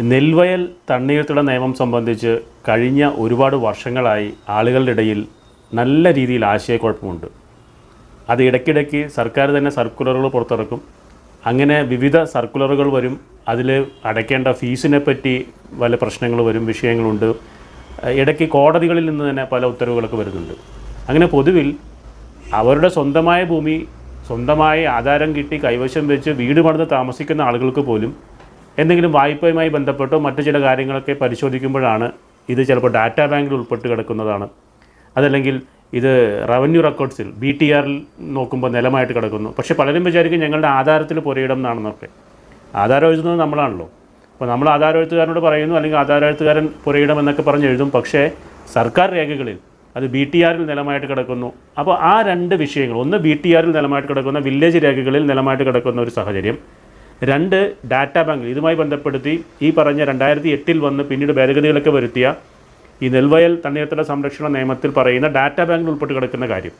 നെൽവയൽ തണ്ണീർത്തട നിയമം സംബന്ധിച്ച് കഴിഞ്ഞ ഒരുപാട് വർഷങ്ങളായി ആളുകളുടെ ഇടയിൽ നല്ല രീതിയിൽ ആശയക്കുഴപ്പമുണ്ട്. അത് ഇടയ്ക്കിടയ്ക്ക് സർക്കാർ തന്നെ സർക്കുലറുകൾ പുറത്തിറക്കും. അങ്ങനെ വിവിധ സർക്കുലറുകൾ വരും. അതിൽ അടയ്ക്കേണ്ട ഫീസിനെ പറ്റി പല പ്രശ്നങ്ങൾ വരും വിഷയങ്ങളുണ്ട്. ഇടയ്ക്ക് കോടതികളിൽ നിന്ന് തന്നെ പല ഉത്തരവുകളൊക്കെ വരുന്നുണ്ട്. അങ്ങനെ പൊതുവിൽ അവരുടെ സ്വന്തമായ ഭൂമി സ്വന്തമായി ആധാരം കിട്ടി കൈവശം വെച്ച് വീട് പണിത് താമസിക്കുന്ന ആളുകൾക്ക് പോലും എന്തെങ്കിലും വായ്പയുമായി ബന്ധപ്പെട്ടോ മറ്റു ചില കാര്യങ്ങളൊക്കെ പരിശോധിക്കുമ്പോഴാണ് ഇത് ചിലപ്പോൾ ഡാറ്റാ ബാങ്കിൽ ഉൾപ്പെട്ട് കിടക്കുന്നതാണ്. അതല്ലെങ്കിൽ ഇത് റവന്യൂ റെക്കോർഡ്സിൽ ബി ടി ആറിൽ നോക്കുമ്പോൾ നിലമായിട്ട് കിടക്കുന്നു. പക്ഷേ പലരും വിചാരിക്കും ഞങ്ങളുടെ ആധാരത്തിൽ പുരയിടം എന്നാണെന്നൊക്കെ. ആധാരം എഴുതുന്നത് നമ്മളാണല്ലോ. അപ്പോൾ നമ്മൾ ആധാര എഴുത്തുകാരനോട് പറയുന്നു അല്ലെങ്കിൽ ആധാര എഴുത്തുകാരൻ പുരയിടം എന്നൊക്കെ പറഞ്ഞ് എഴുതും. പക്ഷേ സർക്കാർ രേഖകളിൽ അത് ബി ടി ആറിൽ നിലമായിട്ട് കിടക്കുന്നു. അപ്പോൾ ആ രണ്ട് വിഷയങ്ങൾ ഒന്ന് ബി ടി ആറിൽ നിലമായിട്ട് കിടക്കുന്ന വില്ലേജ് രേഖകളിൽ നിലമായിട്ട് കിടക്കുന്ന ഒരു സാഹചര്യം രണ്ട് ഡാറ്റാ ബാങ്ക് ഇതുമായി ബന്ധപ്പെടുത്തി ഈ പറഞ്ഞ രണ്ടായിരത്തി എട്ടിൽ വന്ന് പിന്നീട് ഭേദഗതികളൊക്കെ വരുത്തിയ ഈ നെൽവയൽ തണ്ണീർത്തട സംരക്ഷണ നിയമത്തിൽ പറയുന്ന ഡാറ്റാ ബാങ്കിൽ ഉൾപ്പെട്ട് കിടക്കുന്ന കാര്യം.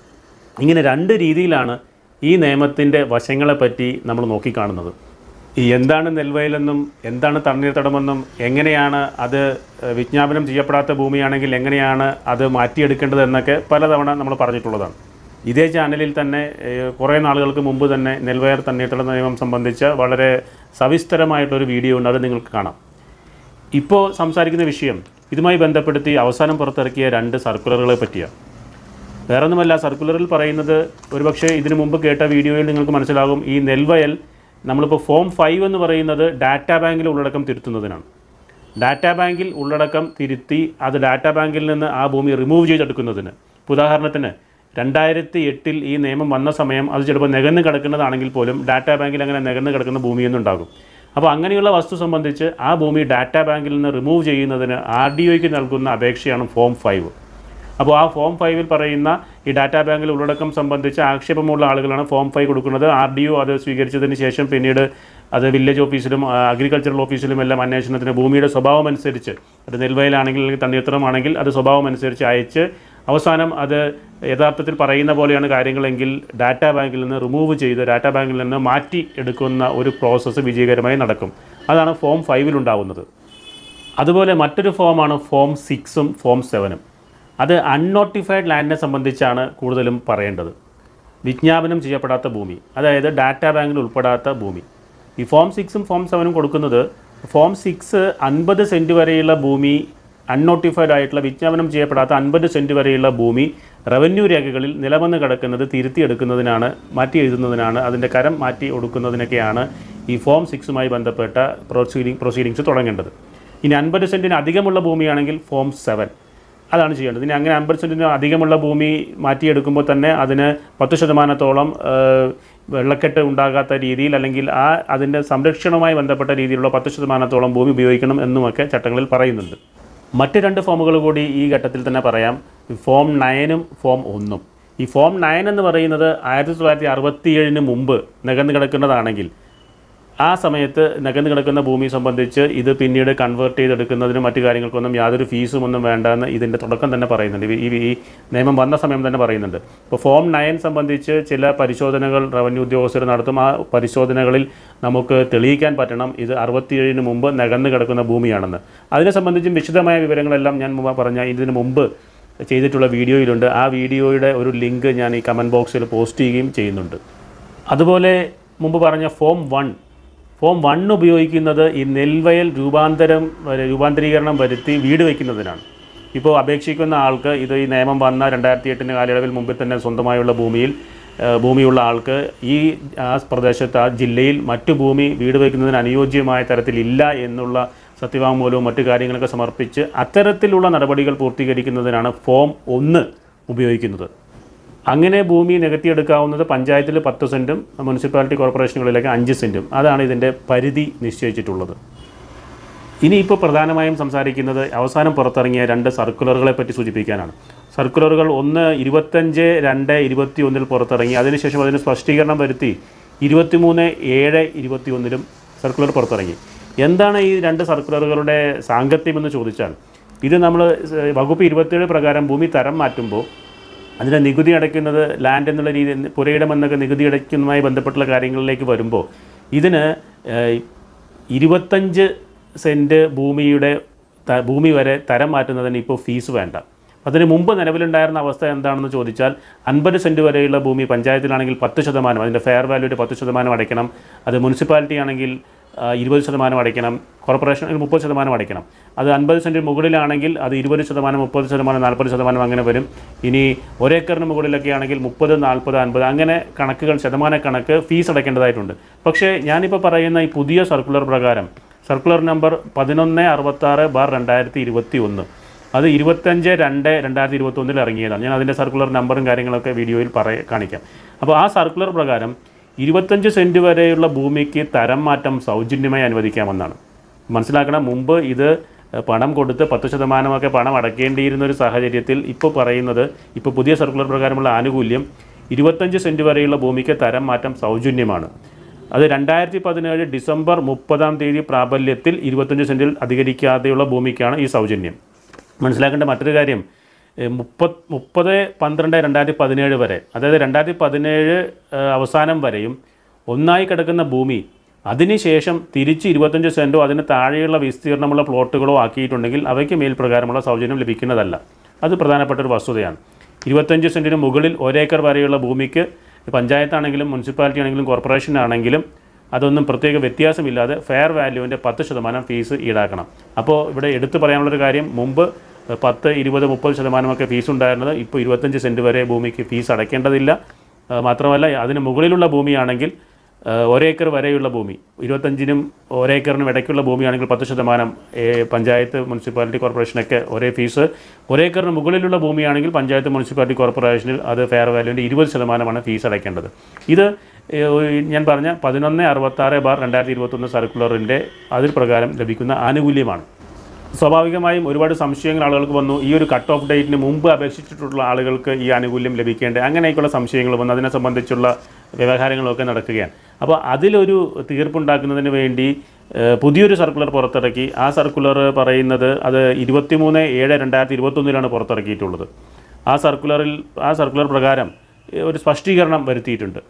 ഇങ്ങനെ രണ്ട് രീതിയിലാണ് ഈ നിയമത്തിന്റെ വശങ്ങളെപ്പറ്റി നമ്മൾ നോക്കിക്കാണുന്നത്. ഈ എന്താണ് നെൽവയലെന്നും എന്താണ് തണ്ണീർത്തടമെന്നും എങ്ങനെയാണ് അത് വിജ്ഞാപനം ചെയ്യപ്പെടാത്ത ഭൂമിയാണെങ്കിൽ എങ്ങനെയാണ് അത് മാറ്റിയെടുക്കേണ്ടത് എന്നൊക്കെ പലതവണ നമ്മൾ പറഞ്ഞിട്ടുള്ളതാണ്. ഇതേ ചാനലിൽ തന്നെ കുറേ നാളുകൾക്ക് മുമ്പ് തന്നെ നെൽവയർ തണ്ണീർത്തട നിയമം സംബന്ധിച്ച വളരെ സവിസ്തരമായിട്ടൊരു വീഡിയോ ഉണ്ട് അത് നിങ്ങൾക്ക് കാണാം. ഇപ്പോൾ സംസാരിക്കുന്ന വിഷയം ഇതുമായി ബന്ധപ്പെടുത്തി അവസാനം പുറത്തിറക്കിയ രണ്ട് സർക്കുലറുകളെ പറ്റിയാണ്. വേറൊന്നുമല്ല സർക്കുലറിൽ പറയുന്നത് ഒരുപക്ഷെ ഇതിനു മുമ്പ് കേട്ട വീഡിയോയിൽ നിങ്ങൾക്ക് മനസ്സിലാകും ഈ നെൽവയൽ നമ്മളിപ്പോൾ ഫോം ഫൈവ് എന്ന് പറയുന്നത് ഡാറ്റാ ബാങ്കിൽ ഉള്ളടക്കം തിരുത്തുന്നതിനാണ്. ഡാറ്റാ ബാങ്കിൽ ഉള്ളടക്കം തിരുത്തി അത് ഡാറ്റാ ബാങ്കിൽ നിന്ന് ആ ഭൂമി റിമൂവ് ചെയ്തെടുക്കുന്നതിന് ഉദാഹരണത്തിന് രണ്ടായിരത്തി എട്ടിൽ ഈ നിയമം വന്ന സമയം അത് ചിലപ്പോൾ നികന്ന് കിടക്കുന്നതാണെങ്കിൽ പോലും ഡാറ്റാ ബാങ്കിൽ അങ്ങനെ നികന്ന് കിടക്കുന്ന ഭൂമിയൊന്നും ഉണ്ടാകും. അപ്പോൾ അങ്ങനെയുള്ള വസ്തു സംബന്ധിച്ച് ആ ഭൂമി ഡാറ്റാ ബാങ്കിൽ നിന്ന് റിമൂവ് ചെയ്യുന്നതിന് ആർ ഡി ഒയ്ക്ക് നൽകുന്ന അപേക്ഷയാണ് ഫോം ഫൈവ്. അപ്പോൾ ആ ഫോം ഫൈവിൽ പറയുന്ന ഈ ഡാറ്റാ ബാങ്കിൽ ഉള്ളടക്കം സംബന്ധിച്ച് ആക്ഷേപമുള്ള ആളുകളാണ് ഫോം ഫൈവ് കൊടുക്കുന്നത്. ആർ ഡി ഒ അത് സ്വീകരിച്ചതിന് ശേഷം പിന്നീട് അത് വില്ലേജ് ഓഫീസിലും അഗ്രികൾച്ചറൽ ഓഫീസിലും എല്ലാം അന്വേഷണത്തിന് ഭൂമിയുടെ സ്വഭാവം അനുസരിച്ച് അത് നെൽവയലാണെങ്കിൽ അല്ലെങ്കിൽ തണ്ണീർത്തരമാണെങ്കിൽ അത് സ്വഭാവം അനുസരിച്ച് അയച്ച് അവസാനം അത് യഥാർത്ഥത്തിൽ പറയുന്ന പോലെയാണ് കാര്യങ്ങളെങ്കിൽ ഡാറ്റാ ബാങ്കിൽ നിന്ന് റിമൂവ് ചെയ്ത് ഡാറ്റാ ബാങ്കിൽ നിന്ന് മാറ്റി എടുക്കുന്ന ഒരു പ്രോസസ്സ് വിജയകരമായി നടക്കും. അതാണ് ഫോം ഫൈവിൽ ഉണ്ടാവുന്നത്. അതുപോലെ മറ്റൊരു ഫോമാണ് ഫോം സിക്സും ഫോം സെവനും. അത് അൺനോട്ടിഫൈഡ് ലാൻഡിനെ സംബന്ധിച്ചാണ് കൂടുതലും പറയേണ്ടത്. വിജ്ഞാപനം ചെയ്യപ്പെടാത്ത ഭൂമി അതായത് ഡാറ്റാ ബാങ്കിൽ ഉൾപ്പെടാത്ത ഭൂമി. ഈ ഫോം സിക്സും ഫോം സെവനും കൊടുക്കുന്നത് ഫോം സിക്സ് അൻപത് സെന്റ് വരെയുള്ള ഭൂമി അൺനോട്ടിഫൈഡ് ആയിട്ടുള്ള വിജ്ഞാപനം ചെയ്യപ്പെടാത്ത അൻപത് സെന്റ് വരെയുള്ള ഭൂമി റവന്യൂ രേഖകളിൽ നിലവന്ന് കിടക്കുന്നത് തിരുത്തിയെടുക്കുന്നതിനാണ് മാറ്റി എഴുതുന്നതിനാണ് അതിന്റെ കരം മാറ്റി കൊടുക്കുന്നതിനൊക്കെയാണ് ഈ ഫോം സിക്സുമായി ബന്ധപ്പെട്ട പ്രൊസീഡിങ് പ്രൊസീഡിങ്സ് തുടങ്ങേണ്ടത്. ഇനി അൻപത് സെന്റിന് അധികമുള്ള ഭൂമിയാണെങ്കിൽ ഫോം സെവൻ. അതാണ് ചെയ്യേണ്ടത്. ഇനി അങ്ങനെ അമ്പത് സെന്റിന് അധികമുള്ള ഭൂമി മാറ്റിയെടുക്കുമ്പോൾ തന്നെ അതിന് പത്ത് ശതമാനത്തോളം വെള്ളക്കെട്ട് ഉണ്ടാകാത്ത രീതിയിൽ അല്ലെങ്കിൽ ആ അതിന്റെ സംരക്ഷണവുമായി ബന്ധപ്പെട്ട രീതിയിലുള്ള പത്ത് ശതമാനത്തോളം ഭൂമി ഉപയോഗിക്കണം എന്നുമൊക്കെ ചട്ടങ്ങളിൽ പറയുന്നുണ്ട്. മറ്റ് രണ്ട് ഫോമുകൾ കൂടി ഈ ഘട്ടത്തിൽ തന്നെ പറയാം. ഫോം നയനും ഫോം ഒന്നും. ഈ ഫോം നയൻ എന്ന് പറയുന്നത് ആയിരത്തി തൊള്ളായിരത്തി അറുപത്തിയേഴിന് മുമ്പ് നികന്നു കിടക്കുന്നതാണെങ്കിൽ ആ സമയത്ത് നികന്നു കിടക്കുന്ന ഭൂമി സംബന്ധിച്ച് ഇത് പിന്നീട് കൺവേർട്ട് ചെയ്തെടുക്കുന്നതിനും മറ്റു കാര്യങ്ങൾക്കൊന്നും യാതൊരു ഫീസും ഒന്നും വേണ്ടെന്ന് ഇതിന്റെ തുടക്കം തന്നെ പറയുന്നുണ്ട്. ഈ- ഈ നിയമം വന്ന സമയം തന്നെ പറയുന്നുണ്ട്. ഇപ്പോൾ ഫോം നയൻ സംബന്ധിച്ച് ചില പരിശോധനകൾ റവന്യൂ ഉദ്യോഗസ്ഥർ നടത്തും. ആ പരിശോധനകളിൽ നമുക്ക് തെളിയിക്കാൻ പറ്റണം. ഇത് അറുപത്തിയേഴിന് മുമ്പ് നികന്നു കിടക്കുന്ന ഭൂമിയാണെന്ന്. അതിനെ സംബന്ധിച്ചും വിശദമായ വിവരങ്ങളെല്ലാം ഞാൻ പറഞ്ഞ ഇതിന് മുമ്പ് ചെയ്തിട്ടുള്ള വീഡിയോയിലുണ്ട്. ആ വീഡിയോയുടെ ഒരു ലിങ്ക് ഞാൻ ഈ കമന്റ് ബോക്സിൽ പോസ്റ്റ് ചെയ്യുകയും ചെയ്യുന്നുണ്ട്. അതുപോലെ മുമ്പ് പറഞ്ഞ ഫോം വൺ ഫോം വൺ ഉപയോഗിക്കുന്നത് ഈ നെൽവയൽ രൂപാന്തരം രൂപാന്തരീകരണം വരുത്തി വീട് വയ്ക്കുന്നതിനാണ്. ഇപ്പോൾ അപേക്ഷിക്കുന്ന ആൾക്ക് ഇത് ഈ നിയമം വന്ന രണ്ടായിരത്തി എട്ടിന് കാലയളവിൽ മുമ്പിൽ തന്നെ സ്വന്തമായുള്ള ഭൂമിയിൽ ഭൂമിയുള്ള ആൾക്ക് ഈ ആ പ്രദേശത്ത് ആ ജില്ലയിൽ മറ്റു ഭൂമി വീട് വയ്ക്കുന്നതിന് അനുയോജ്യമായ തരത്തിലില്ല എന്നുള്ള സത്യവാങ്മൂലവും മറ്റു കാര്യങ്ങളൊക്കെ സമർപ്പിച്ച് അത്തരത്തിലുള്ള നടപടികൾ പൂർത്തീകരിക്കുന്നതിനാണ് ഫോം ഒന്ന് ഉപയോഗിക്കുന്നത്. അങ്ങനെ ഭൂമി നികത്തിയെടുക്കാവുന്നത് പഞ്ചായത്തിൽ പത്ത് സെന്റും മുനിസിപ്പാലിറ്റി കോർപ്പറേഷനുകളിലേക്ക് അഞ്ച് സെന്റും അതാണ് ഇതിന്റെ പരിധി നിശ്ചയിച്ചിട്ടുള്ളത്. ഇനിയിപ്പോൾ പ്രധാനമായും സംസാരിക്കുന്നത് അവസാനം പുറത്തിറങ്ങിയ രണ്ട് സർക്കുലറുകളെ പറ്റി സൂചിപ്പിക്കാനാണ്. സർക്കുലറുകൾ ഒന്ന് ഇരുപത്തഞ്ച് രണ്ട് ഇരുപത്തി ഒന്നിൽ പുറത്തിറങ്ങി അതിനുശേഷം അതിന് സ്പഷ്ടീകരണം വരുത്തി ഇരുപത്തിമൂന്ന് ഏഴ് ഇരുപത്തി ഒന്നിലും സർക്കുലർ പുറത്തിറങ്ങി. എന്താണ് ഈ രണ്ട് സർക്കുലറുകളുടെ സാങ്കത്യമെന്ന് ചോദിച്ചാൽ ഇത് നമ്മൾ വകുപ്പ് ഇരുപത്തിയേഴ് പ്രകാരം ഭൂമി തരം മാറ്റുമ്പോൾ അതിന് നികുതി അടയ്ക്കുന്നത് ലാൻഡ് എന്നുള്ള രീതി പുരയിടം എന്നൊക്കെ നികുതി അടയ്ക്കുന്നതുമായി ബന്ധപ്പെട്ടുള്ള കാര്യങ്ങളിലേക്ക് വരുമ്പോൾ ഇതിന് ഇരുപത്തഞ്ച് സെന്റ് ഭൂമിയുടെ ഭൂമി വരെ തരം മാറ്റുന്നതിന് ഇപ്പോൾ ഫീസ് വേണ്ട. അതിന് മുമ്പ് നിലവിലുണ്ടായിരുന്ന അവസ്ഥ എന്താണെന്ന് ചോദിച്ചാൽ അൻപത് സെന്റ് വരെയുള്ള ഭൂമി പഞ്ചായത്തിലാണെങ്കിൽ പത്ത് ശതമാനം അതിന്റെ ഫെയർ വാല്യൂയുടെ പത്ത് ശതമാനം അടയ്ക്കണം. അത് മുനിസിപ്പാലിറ്റി ആണെങ്കിൽ ഇരുപത് ശതമാനം അടയ്ക്കണം. കോർപ്പറേഷൻ മുപ്പത് ശതമാനം അടയ്ക്കണം. അത് അൻപത് സെന്റിന് മുകളിലാണെങ്കിൽ അത് ഇരുപത് ശതമാനം മുപ്പത് ശതമാനം നാൽപ്പത് ശതമാനം അങ്ങനെ വരും. ഇനി ഒരേക്കറിന് മുകളിലൊക്കെ ആണെങ്കിൽ മുപ്പത് നാൽപ്പത് അൻപത് അങ്ങനെ കണക്കുകൾ ശതമാന കണക്ക് ഫീസ് അടയ്ക്കേണ്ടതായിട്ടുണ്ട്. പക്ഷേ ഞാനിപ്പോൾ പറയുന്ന ഈ പുതിയ സർക്കുലർ പ്രകാരം സർക്കുലർ നമ്പർ പതിനൊന്ന് അറുപത്താറ് ബാർ രണ്ടായിരത്തി ഇരുപത്തി ഒന്ന് അത് ഇരുപത്തഞ്ച് രണ്ട് രണ്ടായിരത്തി ഇരുപത്തി ഒന്നിൽ ഇറങ്ങിയതാണ്. ഞാൻ അതിന്റെ സർക്കുലർ നമ്പറും കാര്യങ്ങളൊക്കെ വീഡിയോയിൽ പറയ കാണിക്കാം. അപ്പോൾ ആ സർക്കുലർ പ്രകാരം ഇരുപത്തഞ്ച് സെന്റ് വരെയുള്ള ഭൂമിക്ക് തരം മാറ്റം സൗജന്യമായി അനുവദിക്കാമെന്നാണ്. മനസ്സിലാക്കണം മുമ്പ് ഇത് പണം കൊടുത്ത് പത്ത് ശതമാനമൊക്കെ പണം അടയ്ക്കേണ്ടിയിരുന്ന ഒരു സാഹചര്യത്തിൽ ഇപ്പോൾ പറയുന്നത് ഇപ്പോൾ പുതിയ സർക്കുലർ പ്രകാരമുള്ള ആനുകൂല്യം ഇരുപത്തഞ്ച് സെന്റ് വരെയുള്ള ഭൂമിക്ക് തരം മാറ്റം സൗജന്യമാണ്. അത് രണ്ടായിരത്തി പതിനേഴ് ഡിസംബർ മുപ്പതാം തീയതി പ്രാബല്യത്തിൽ ഇരുപത്തഞ്ച് സെന്റിൽ അധികരിക്കാതെയുള്ള ഭൂമിക്കാണ് ഈ സൗജന്യം. മനസ്സിലാക്കേണ്ട മറ്റൊരു കാര്യം. മുപ്പത് മുപ്പത് പന്ത്രണ്ട് രണ്ടായിരത്തി പതിനേഴ് വരെ അതായത് രണ്ടായിരത്തി പതിനേഴ് അവസാനം വരെയും ഒന്നായി കിടക്കുന്ന ഭൂമി അതിനുശേഷം തിരിച്ച് ഇരുപത്തഞ്ച് സെന്റോ അതിന് താഴെയുള്ള വിസ്തീർണമുള്ള പ്ലോട്ടുകളോ ആക്കിയിട്ടുണ്ടെങ്കിൽ അവയ്ക്ക് മേൽപ്രകാരമുള്ള സൗജന്യം ലഭിക്കുന്നതല്ല. അത് പ്രധാനപ്പെട്ട ഒരു വസ്തുതയാണ്. ഇരുപത്തഞ്ച് സെന്റിന് മുകളിൽ ഒരേക്കർ വരെയുള്ള ഭൂമിക്ക് പഞ്ചായത്താണെങ്കിലും മുനിസിപ്പാലിറ്റി ആണെങ്കിലും കോർപ്പറേഷൻ ആണെങ്കിലും അതൊന്നും പ്രത്യേക വ്യത്യാസമില്ലാതെ ഫെയർ വാല്യൂവിന്റെ പത്ത് ശതമാനം ഫീസ് ഈടാക്കണം. അപ്പോൾ ഇവിടെ എടുത്തു പറയാനുള്ളൊരു കാര്യം മുമ്പ് പത്ത് ഇരുപത് മുപ്പത് ശതമാനമൊക്കെ ഫീസ് ഉണ്ടായിരുന്നത് ഇപ്പോൾ ഇരുപത്തഞ്ച് സെന്റ് വരെ ഭൂമിക്ക് ഫീസ് അടയ്ക്കേണ്ടതില്ല. മാത്രമല്ല അതിന് മുകളിലുള്ള ഭൂമിയാണെങ്കിൽ ഒരേക്കർ വരെയുള്ള ഭൂമി ഇരുപത്തഞ്ചിനും ഒരേക്കറിനും ഇടയ്ക്കുള്ള ഭൂമിയാണെങ്കിൽ പത്ത് ശതമാനം പഞ്ചായത്ത് മുനിസിപ്പാലിറ്റി കോർപ്പറേഷനൊക്കെ ഒരേ ഫീസ്. ഒരേക്കറിന് മുകളിലുള്ള ഭൂമിയാണെങ്കിൽ പഞ്ചായത്ത് മുനിസിപ്പാലിറ്റി കോർപ്പറേഷനിൽ അത് ഫെയർ വാല്യൂവിന്റെ ഇരുപത് ശതമാനമാണ് ഫീസ് അടയ്ക്കേണ്ടത്. ഇത് ഞാൻ പറഞ്ഞ പതിനൊന്ന് അറുപത്താറ് ബാർ രണ്ടായിരത്തി ഇരുപത്തൊന്ന് സർക്കുലറിന്റെ അതിൽ പ്രകാരം ലഭിക്കുന്ന ആനുകൂല്യമാണ്. സ്വാഭാവികമായും ഒരുപാട് സംശയങ്ങൾ ആളുകൾക്ക് വന്നു. ഈ ഒരു കട്ട് ഓഫ് ഡേറ്റിന് മുമ്പ് അപേക്ഷിച്ചിട്ടുള്ള ആളുകൾക്ക് ഈ ആനുകൂല്യം ലഭിക്കേണ്ടത് അങ്ങനെയൊക്കെയുള്ള സംശയങ്ങൾ വന്നു. അതിനെ സംബന്ധിച്ചുള്ള വ്യവഹാരങ്ങളൊക്കെ നടക്കുകയാണ്. അപ്പോൾ അതിലൊരു തീർപ്പുണ്ടാക്കുന്നതിന് വേണ്ടി പുതിയൊരു സർക്കുലർ പുറത്തിറക്കി. ആ സർക്കുലർ പറയുന്നത് അത് ഇരുപത്തിമൂന്ന് ഏഴ് രണ്ടായിരത്തി ഇരുപത്തൊന്നിലാണ് പുറത്തിറക്കിയിട്ടുള്ളത്. ആ സർക്കുലറിൽ ആ സർക്കുലർ പ്രകാരം ഒരു സ്പഷ്ടീകരണം വരുത്തിയിട്ടുണ്ട്.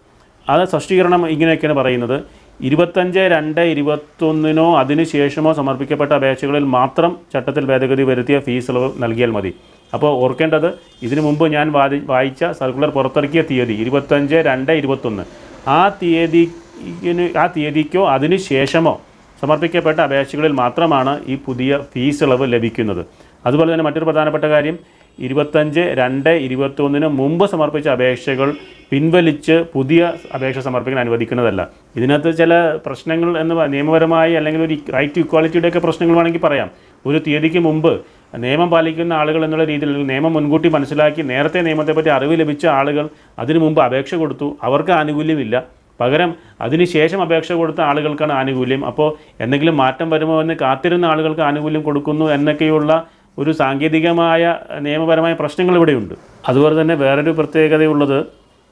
ആ സ്പഷ്ടീകരണം ഇങ്ങനെയൊക്കെയാണ് പറയുന്നത്. ഇരുപത്തഞ്ച് രണ്ട് ഇരുപത്തൊന്നിനോ അതിന് ശേഷമോ സമർപ്പിക്കപ്പെട്ട അപേക്ഷകളിൽ മാത്രം ചട്ടത്തിൽ ഭേദഗതി വരുത്തിയ ഫീസ് ഇളവ് നൽകിയാൽ മതി. അപ്പോൾ ഓർക്കേണ്ടത് ഇതിനു മുമ്പ് ഞാൻ വാദി വായിച്ച സർക്കുലർ പുറത്തിറക്കിയ തീയതി ഇരുപത്തഞ്ച് രണ്ട് ഇരുപത്തൊന്ന്. ആ തീയതിന് ആ തീയതിക്കോ അതിന് ശേഷമോ സമർപ്പിക്കപ്പെട്ട അപേക്ഷകളിൽ മാത്രമാണ് ഈ പുതിയ ഫീസ് ഇളവ് ലഭിക്കുന്നത്. അതുപോലെ തന്നെ മറ്റൊരു പ്രധാനപ്പെട്ട കാര്യം ഇരുപത്തഞ്ച് രണ്ട് ഇരുപത്തൊന്നിന് മുമ്പ് സമർപ്പിച്ച അപേക്ഷകൾ പിൻവലിച്ച് പുതിയ അപേക്ഷ സമർപ്പിക്കാൻ അനുവദിക്കുന്നതല്ല. ഇതിനകത്ത് ചില പ്രശ്നങ്ങൾ എന്ന് നിയമപരമായി അല്ലെങ്കിൽ ഒരു റൈറ്റ് ടു ഇക്വാളിറ്റിയുടെയൊക്കെ പ്രശ്നങ്ങൾ വേണമെങ്കിൽ പറയാം. ഒരു തീയതിക്ക് മുമ്പ് നിയമം പാലിക്കുന്ന ആളുകൾ എന്നുള്ള രീതിയിൽ നിയമം മുൻകൂട്ടി മനസ്സിലാക്കി നേരത്തെ നിയമത്തെപ്പറ്റി അറിവ് ലഭിച്ച ആളുകൾ അതിനു മുമ്പ് അപേക്ഷ കൊടുത്തു. അവർക്ക് ആനുകൂല്യമില്ല. പകരം അതിനുശേഷം അപേക്ഷ കൊടുത്ത ആളുകൾക്കാണ് ആനുകൂല്യം. അപ്പോൾ എന്തെങ്കിലും മാറ്റം വരുമോ എന്ന് കാത്തിരുന്ന ആളുകൾക്ക് ആനുകൂല്യം കൊടുക്കുന്നു എന്നൊക്കെയുള്ള ഒരു സാങ്കേതികമായ നിയമപരമായ പ്രശ്നങ്ങൾ ഇവിടെയുണ്ട്. അതുപോലെ തന്നെ വേറൊരു പ്രത്യേകതയുള്ളത്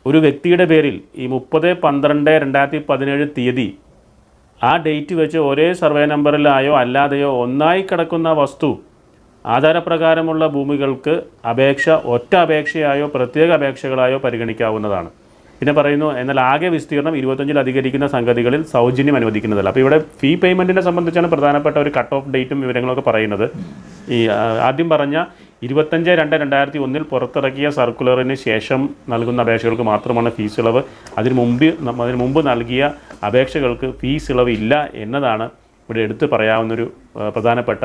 ഒരു വ്യക്തിയുടെ പേരിൽ ഈ മുപ്പത് പന്ത്രണ്ട് രണ്ടായിരത്തി പതിനേഴ് തീയതി ആ ഡേറ്റ് വെച്ച് ഒരേ സർവേ നമ്പറിലായോ അല്ലാതെയോ ഒന്നായി കിടക്കുന്ന വസ്തു ആധാരപ്രകാരമുള്ള ഭൂമികൾക്ക് അപേക്ഷ ഒറ്റ അപേക്ഷയായോ പ്രത്യേക അപേക്ഷകളായോ പരിഗണിക്കാവുന്നതാണ്. പിന്നെ പറയുന്നു എന്നാൽ ആകെ വിസ്തീർണം ഇരുപത്തഞ്ചിൽ അധികരിക്കുന്ന സംഗതികളിൽ സൗജന്യം അനുവദിക്കുന്നതല്ല. അപ്പോൾ ഇവിടെ ഫീ പേയ്മെന്റിനെ സംബന്ധിച്ചാണ് പ്രധാനപ്പെട്ട ഒരു കട്ട് ഓഫ് ഡേറ്റും വിവരങ്ങളൊക്കെ പറയുന്നത്. ഈ ആദ്യം പറഞ്ഞ ഇരുപത്തഞ്ച് രണ്ട് രണ്ടായിരത്തി ഒന്നിൽ പുറത്തിറക്കിയ സർക്കുലറിന് ശേഷം നൽകുന്ന അപേക്ഷകൾക്ക് മാത്രമാണ് ഫീസ് ഇളവ്. അതിന് മുമ്പ് അതിന് മുമ്പ് നൽകിയ അപേക്ഷകൾക്ക് ഫീസ് ഇളവ് ഇല്ല എന്നതാണ് ഇവിടെ എടുത്തു പറയാവുന്നൊരു പ്രധാനപ്പെട്ട